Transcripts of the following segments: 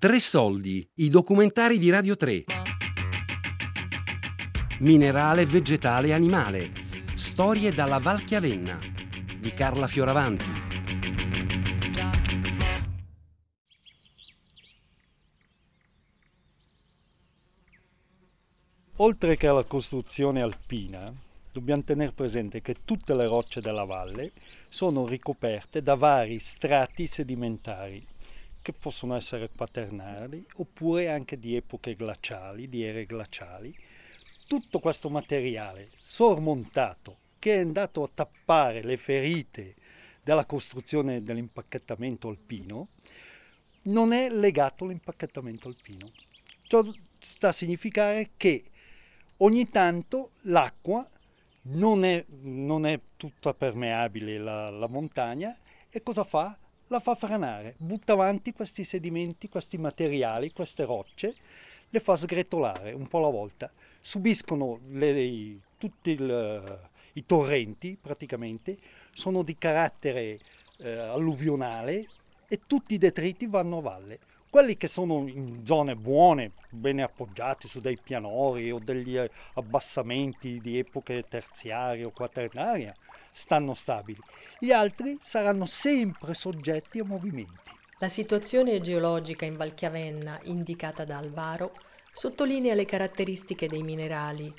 Tre soldi, i documentari di Radio 3. Minerale, vegetale e animale. Storie dalla Val Chiavenna di Carla Fioravanti. Oltre che alla costruzione alpina, dobbiamo tenere presente che tutte le rocce della valle sono ricoperte da vari strati sedimentari che possono essere quaternari oppure anche di epoche glaciali, di ere glaciali. Tutto questo materiale sormontato che è andato a tappare le ferite della costruzione dell'impacchettamento alpino non è legato all'impacchettamento alpino. Ciò sta a significare che ogni tanto l'acqua non è, non è tutta permeabile la, la montagna e cosa fa? La fa franare, butta avanti questi sedimenti, questi materiali, queste rocce, le fa sgretolare un po' alla volta. Subiscono le, tutti il, i torrenti praticamente, sono di carattere eh, alluvionale e tutti i detriti vanno a valle. Quelli che sono in zone buone, bene appoggiati su dei pianori o degli eh, abbassamenti di epoche terziarie o quaternarie, stanno stabili. Gli altri saranno sempre soggetti a movimenti. La situazione geologica in Valchiavenna, indicata da Alvaro, sottolinea le caratteristiche dei minerali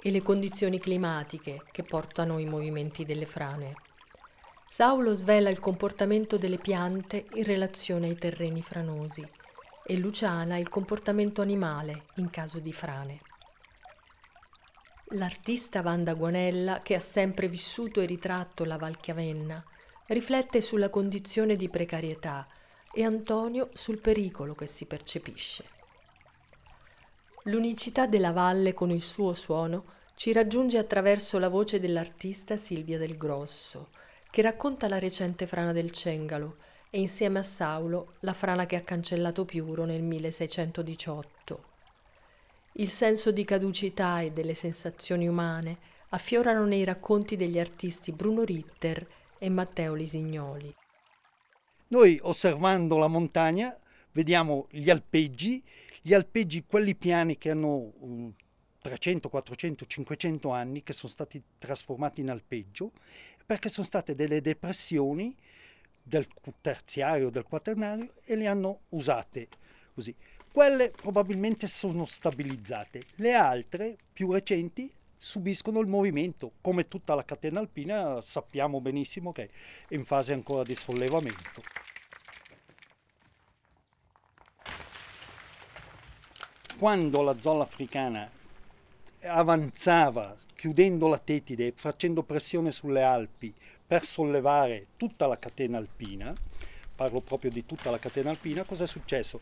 e le condizioni climatiche che portano i movimenti delle frane. Saulo svela il comportamento delle piante in relazione ai terreni franosi e Luciana il comportamento animale in caso di frane. L'artista Vanda Guanella, che ha sempre vissuto e ritratto la Val Chiavenna, riflette sulla condizione di precarietà e Antonio sul pericolo che si percepisce. L'unicità della valle con il suo suono ci raggiunge attraverso la voce dell'artista Silvia del Grosso, che racconta la recente frana del Cengalo e insieme a Saulo la frana che ha cancellato Piuro nel 1618. Il senso di caducità e delle sensazioni umane affiorano nei racconti degli artisti Bruno Ritter e Matteo Lisignoli. Noi osservando la montagna vediamo gli alpeggi, gli alpeggi quelli piani che hanno 300, 400, 500 anni che sono stati trasformati in alpeggio perché sono state delle depressioni del terziario, del quaternario e le hanno usate così. Quelle probabilmente sono stabilizzate, le altre più recenti subiscono il movimento, come tutta la catena alpina sappiamo benissimo che è in fase ancora di sollevamento. Quando la zona africana avanzava chiudendo la Tetide, facendo pressione sulle Alpi per sollevare tutta la catena alpina, parlo proprio di tutta la catena alpina, cosa è successo?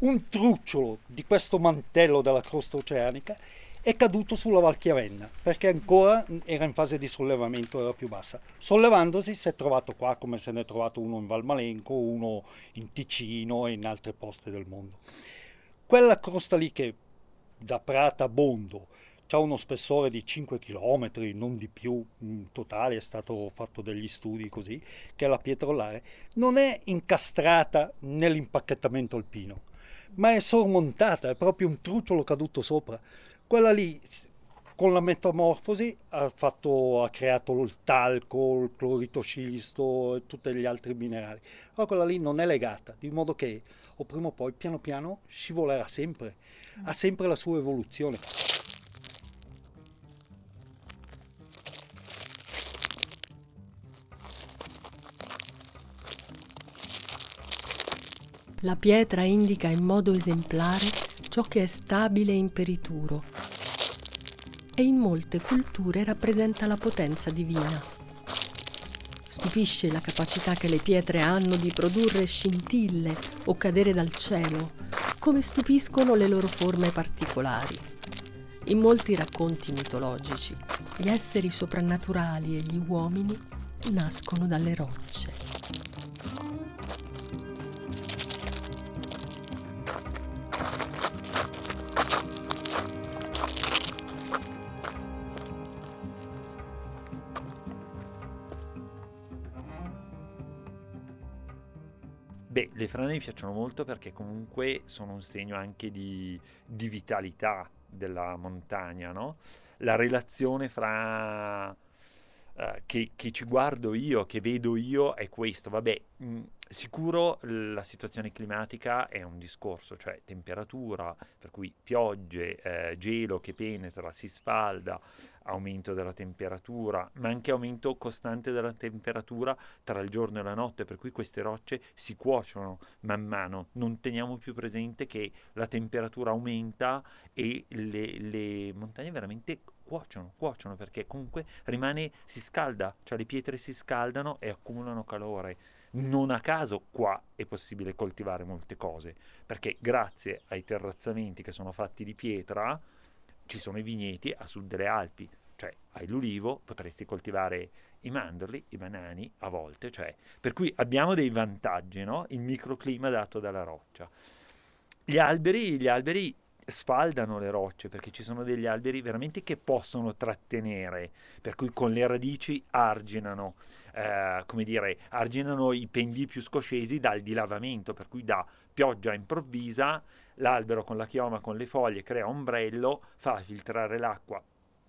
Un trucciolo di questo mantello della crosta oceanica è caduto sulla Valchiavenna perché ancora era in fase di sollevamento, era più bassa. Sollevandosi si è trovato qua come se ne è trovato uno in Valmalenco, uno in Ticino e in altre poste del mondo. Quella crosta lì che da Prata a Bondo ha uno spessore di 5 km, non di più, in totale è stato fatto degli studi così, che è la pietrolare, non è incastrata nell'impacchettamento alpino, ma è sormontata, è proprio un trucciolo caduto sopra. Quella lì con la metamorfosi ha, fatto, ha creato il talco, il clorito scisto e tutti gli altri minerali. Però quella lì non è legata, di modo che o prima o poi piano piano scivolerà sempre, ha sempre la sua evoluzione. La pietra indica in modo esemplare ciò che è stabile e imperituro e in molte culture rappresenta la potenza divina. Stupisce la capacità che le pietre hanno di produrre scintille o cadere dal cielo, come stupiscono le loro forme particolari. In molti racconti mitologici, gli esseri soprannaturali e gli uomini nascono dalle rocce. Beh, le frane mi piacciono molto perché comunque sono un segno anche di, di vitalità della montagna, no? La relazione fra... Uh, che, che, ci guardo io, che vedo io, è questo. Vabbè, mh, Sicuro la situazione climatica è un discorso, cioè temperatura, per cui piogge, eh, gelo che penetra, si sfalda, aumento della temperatura, ma anche aumento costante della temperatura tra il giorno e la notte, per cui queste rocce si cuociono man mano. Non teniamo più presente che la temperatura aumenta e le, le montagne veramente cuociono, cuociono perché comunque rimane, si scalda, cioè le pietre si scaldano e accumulano calore. Non a caso qua è possibile coltivare molte cose, perché grazie ai terrazzamenti che sono fatti di pietra ci sono i vigneti a sud delle Alpi, cioè hai l'ulivo, potresti coltivare i mandorli, i banani a volte, cioè, per cui abbiamo dei vantaggi, no? il microclima dato dalla roccia. Gli alberi, gli alberi sfaldano le rocce perché ci sono degli alberi veramente che possono trattenere, per cui con le radici arginano, eh, come dire, arginano i pendii più scoscesi dal dilavamento, per cui da pioggia improvvisa l'albero con la chioma, con le foglie crea ombrello, fa filtrare l'acqua,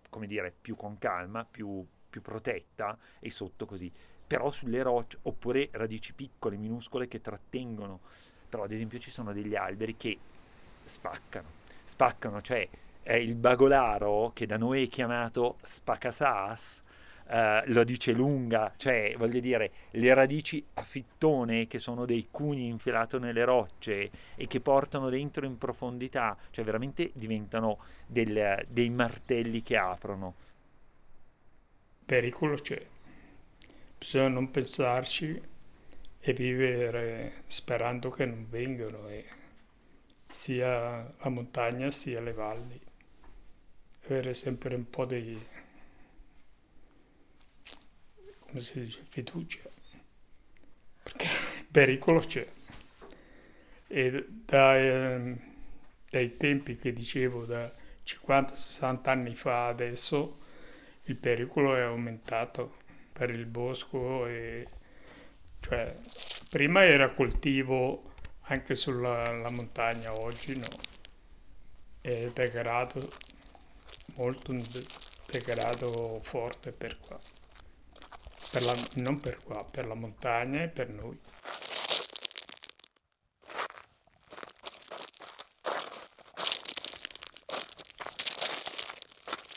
come dire, più con calma, più, più protetta e sotto così. Però sulle rocce, oppure radici piccole, minuscole che trattengono. Però ad esempio ci sono degli alberi che spaccano spaccano, cioè è il bagolaro che da noi è chiamato spacasas, Uh, lo dice lunga, cioè voglio dire le radici a fittone che sono dei cugni infilati nelle rocce e che portano dentro in profondità, cioè veramente diventano del, dei martelli che aprono. Pericolo c'è, bisogna non pensarci e vivere sperando che non vengano. E sia la montagna sia le valli. Avere sempre un po' di, come si dice, fiducia, perché il pericolo c'è. E dai, ehm, dai tempi che dicevo, da 50-60 anni fa adesso, il pericolo è aumentato per il bosco e cioè prima era coltivo anche sulla montagna oggi no. È degrado, molto un degrado forte per qua. Per la, non per qua, per la montagna e per noi.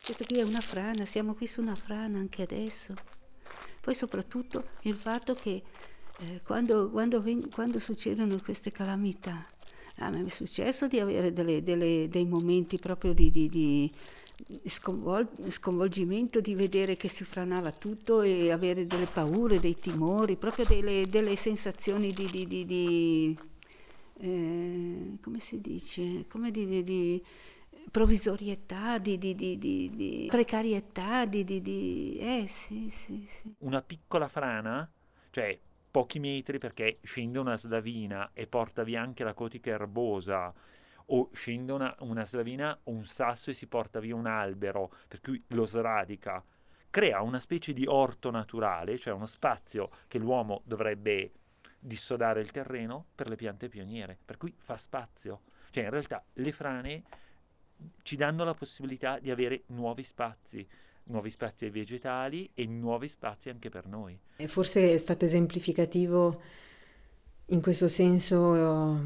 Questa qui è una frana, siamo qui su una frana anche adesso. Poi soprattutto il fatto che eh, quando, quando, quando, succedono queste calamità, a me è successo di avere delle, delle, dei momenti proprio di, di, di sconvol- sconvolgimento, di vedere che si franava tutto e avere delle paure, dei timori, proprio delle, delle sensazioni di, di eh, come si dice, come di, provvisorietà, di, di, di, di, precarietà, di, eh sì, sì, sì. Una piccola frana, cioè pochi metri perché scende una slavina e porta via anche la cotica erbosa o scende una, una slavina o un sasso e si porta via un albero, per cui lo sradica. Crea una specie di orto naturale, cioè uno spazio che l'uomo dovrebbe dissodare il terreno per le piante pioniere, per cui fa spazio. Cioè in realtà le frane ci danno la possibilità di avere nuovi spazi, nuovi spazi ai vegetali e nuovi spazi anche per noi. E forse è stato esemplificativo in questo senso eh,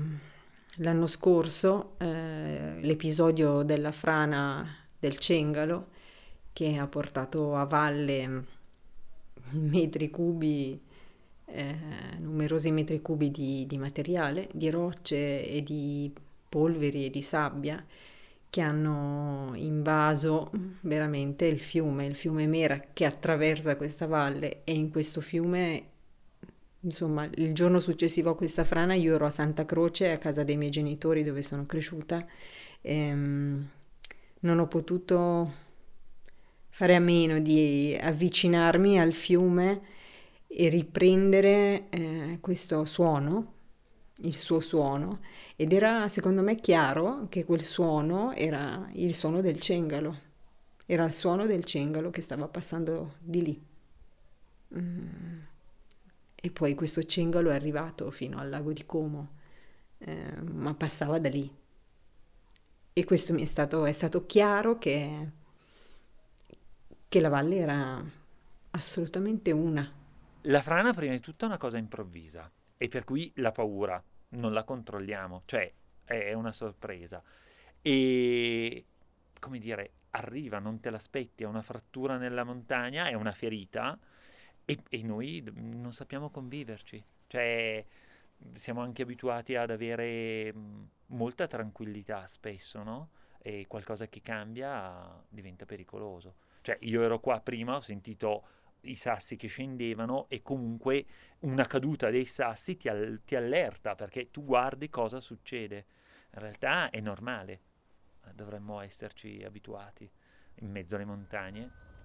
l'anno scorso eh, l'episodio della frana del Cengalo che ha portato a valle metri cubi, eh, numerosi metri cubi di, di materiale, di rocce e di polveri e di sabbia che hanno invaso veramente il fiume, il fiume Mera che attraversa questa valle e in questo fiume, insomma, il giorno successivo a questa frana io ero a Santa Croce, a casa dei miei genitori dove sono cresciuta, e um, non ho potuto fare a meno di avvicinarmi al fiume e riprendere eh, questo suono, il suo suono ed era secondo me chiaro che quel suono era il suono del cengalo, era il suono del cengalo che stava passando di lì. Mm. E poi questo cingolo è arrivato fino al lago di Como, eh, ma passava da lì. E questo mi è stato, è stato chiaro che, che la valle era assolutamente una. La frana prima di tutto è una cosa improvvisa e per cui la paura non la controlliamo, cioè è una sorpresa. E come dire, arriva, non te l'aspetti, è una frattura nella montagna, è una ferita e, e noi non sappiamo conviverci. Cioè, siamo anche abituati ad avere molta tranquillità spesso, no? E qualcosa che cambia diventa pericoloso. Cioè, io ero qua prima, ho sentito i sassi che scendevano e comunque una caduta dei sassi ti, all- ti allerta perché tu guardi cosa succede. In realtà è normale, dovremmo esserci abituati in mezzo alle montagne.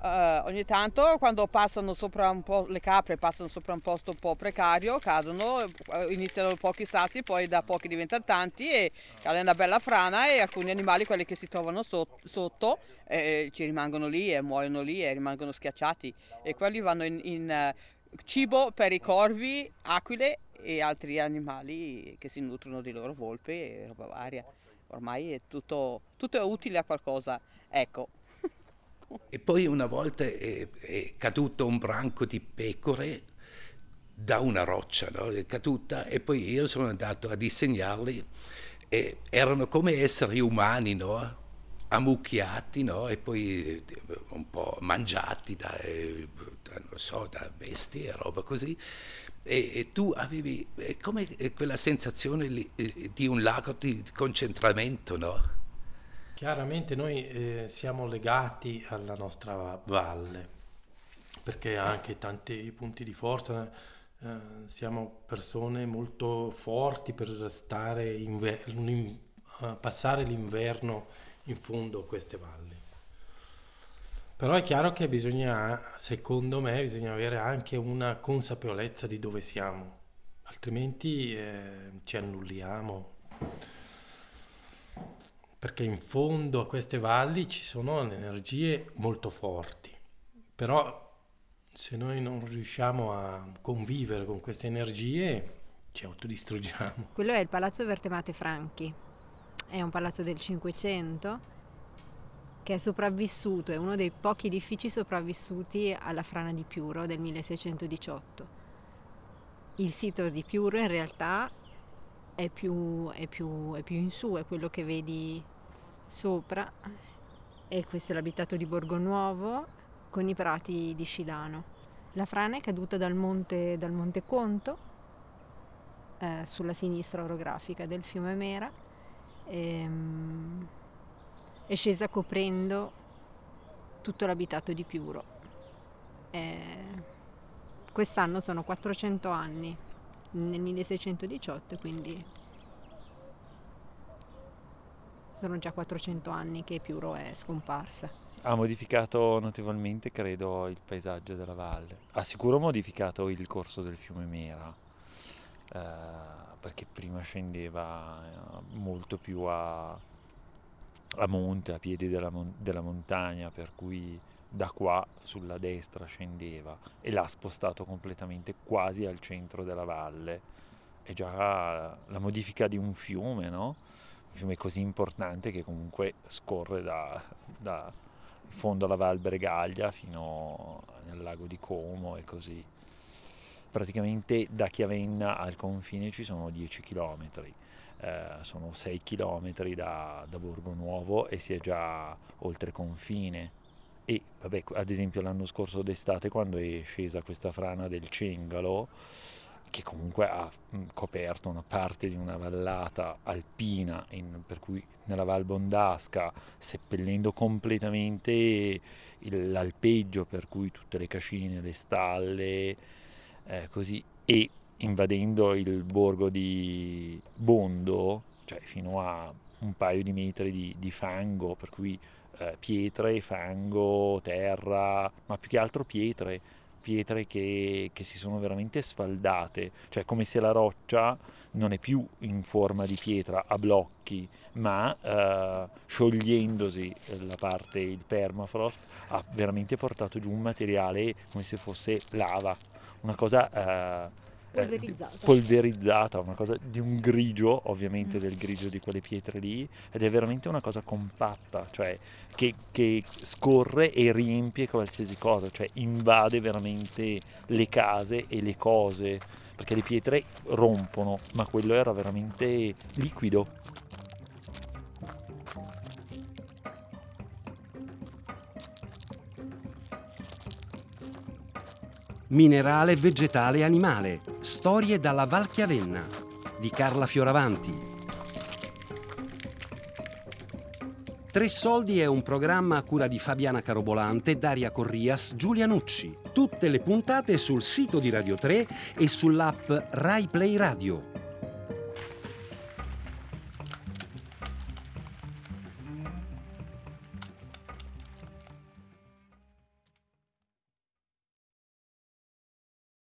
Uh, ogni tanto quando passano sopra un po' le capre passano sopra un posto un po' precario cadono uh, iniziano pochi sassi poi da pochi diventano tanti e cade una bella frana e alcuni animali quelli che si trovano so- sotto eh, ci rimangono lì e muoiono lì e rimangono schiacciati. E quelli vanno in, in uh, cibo per i corvi aquile e altri animali che si nutrono di loro volpe e roba varia. Ormai è tutto, tutto è utile a qualcosa. Ecco e poi una volta è, è caduto un branco di pecore da una roccia, no? è caduta e poi io sono andato a disegnarli e erano come esseri umani, no? ammucchiati no? e poi un po' mangiati da, da, so, da bestie e roba così. E, e, tu avevi come quella sensazione di un lago di concentramento, no? Chiaramente noi eh, siamo legati alla nostra valle, perché ha anche tanti punti di forza, eh, siamo persone molto forti per stare inver- in, uh, passare l'inverno in fondo a queste valli. Però è chiaro che bisogna, secondo me, bisogna avere anche una consapevolezza di dove siamo, altrimenti eh, ci annulliamo perché in fondo a queste valli ci sono energie molto forti, però se noi non riusciamo a convivere con queste energie ci autodistruggiamo. Quello è il Palazzo Vertemate Franchi, è un palazzo del Cinquecento che è sopravvissuto, è uno dei pochi edifici sopravvissuti alla frana di Piuro del 1618. Il sito di Piuro in realtà è più, è, più, è più in su, è quello che vedi sopra e questo è l'abitato di Borgonuovo con i prati di Scilano. La frana è caduta dal monte, dal monte Conto eh, sulla sinistra orografica del fiume Mera e, um, è scesa coprendo tutto l'abitato di Piuro. E quest'anno sono 400 anni nel 1618, quindi sono già 400 anni che Piuro è scomparsa. Ha modificato notevolmente, credo, il paesaggio della valle. Ha sicuro modificato il corso del fiume Mera, eh, perché prima scendeva eh, molto più a, a, monte, a piedi della, della montagna, per cui da qua sulla destra scendeva e l'ha spostato completamente quasi al centro della valle. È già la modifica di un fiume, no? Un fiume così importante che comunque scorre da, da fondo alla Val Bregaglia fino nel lago di Como e così. Praticamente da Chiavenna al confine ci sono 10 km, eh, sono 6 km da, da Borgo Nuovo e si è già oltre confine vabbè, ad esempio l'anno scorso d'estate quando è scesa questa frana del Cengalo, che comunque ha coperto una parte di una vallata alpina, in, per cui nella Val Bondasca, seppellendo completamente il, l'alpeggio, per cui tutte le cascine, le stalle, eh, così, e invadendo il borgo di Bondo, cioè fino a un paio di metri di, di fango, per cui eh, pietre, fango, terra, ma più che altro pietre, pietre che, che, si sono veramente sfaldate, cioè come se la roccia non è più in forma di pietra a blocchi, ma eh, sciogliendosi la parte, il permafrost, ha veramente portato giù un materiale come se fosse lava, una cosa... Eh, polverizzata. Eh, polverizzata, una cosa di un grigio, ovviamente mm. del grigio di quelle pietre lì, ed è veramente una cosa compatta, cioè che, che, scorre e riempie qualsiasi cosa, cioè invade veramente le case e le cose, perché le pietre rompono, ma quello era veramente liquido. Minerale, vegetale e animale. Storie dalla Val Chiavenna di Carla Fioravanti. Tre Soldi è un programma a cura di Fabiana Carobolante, Daria Corrias, Giulia Nucci. Tutte le puntate sul sito di Radio 3 e sull'app Rai Play Radio.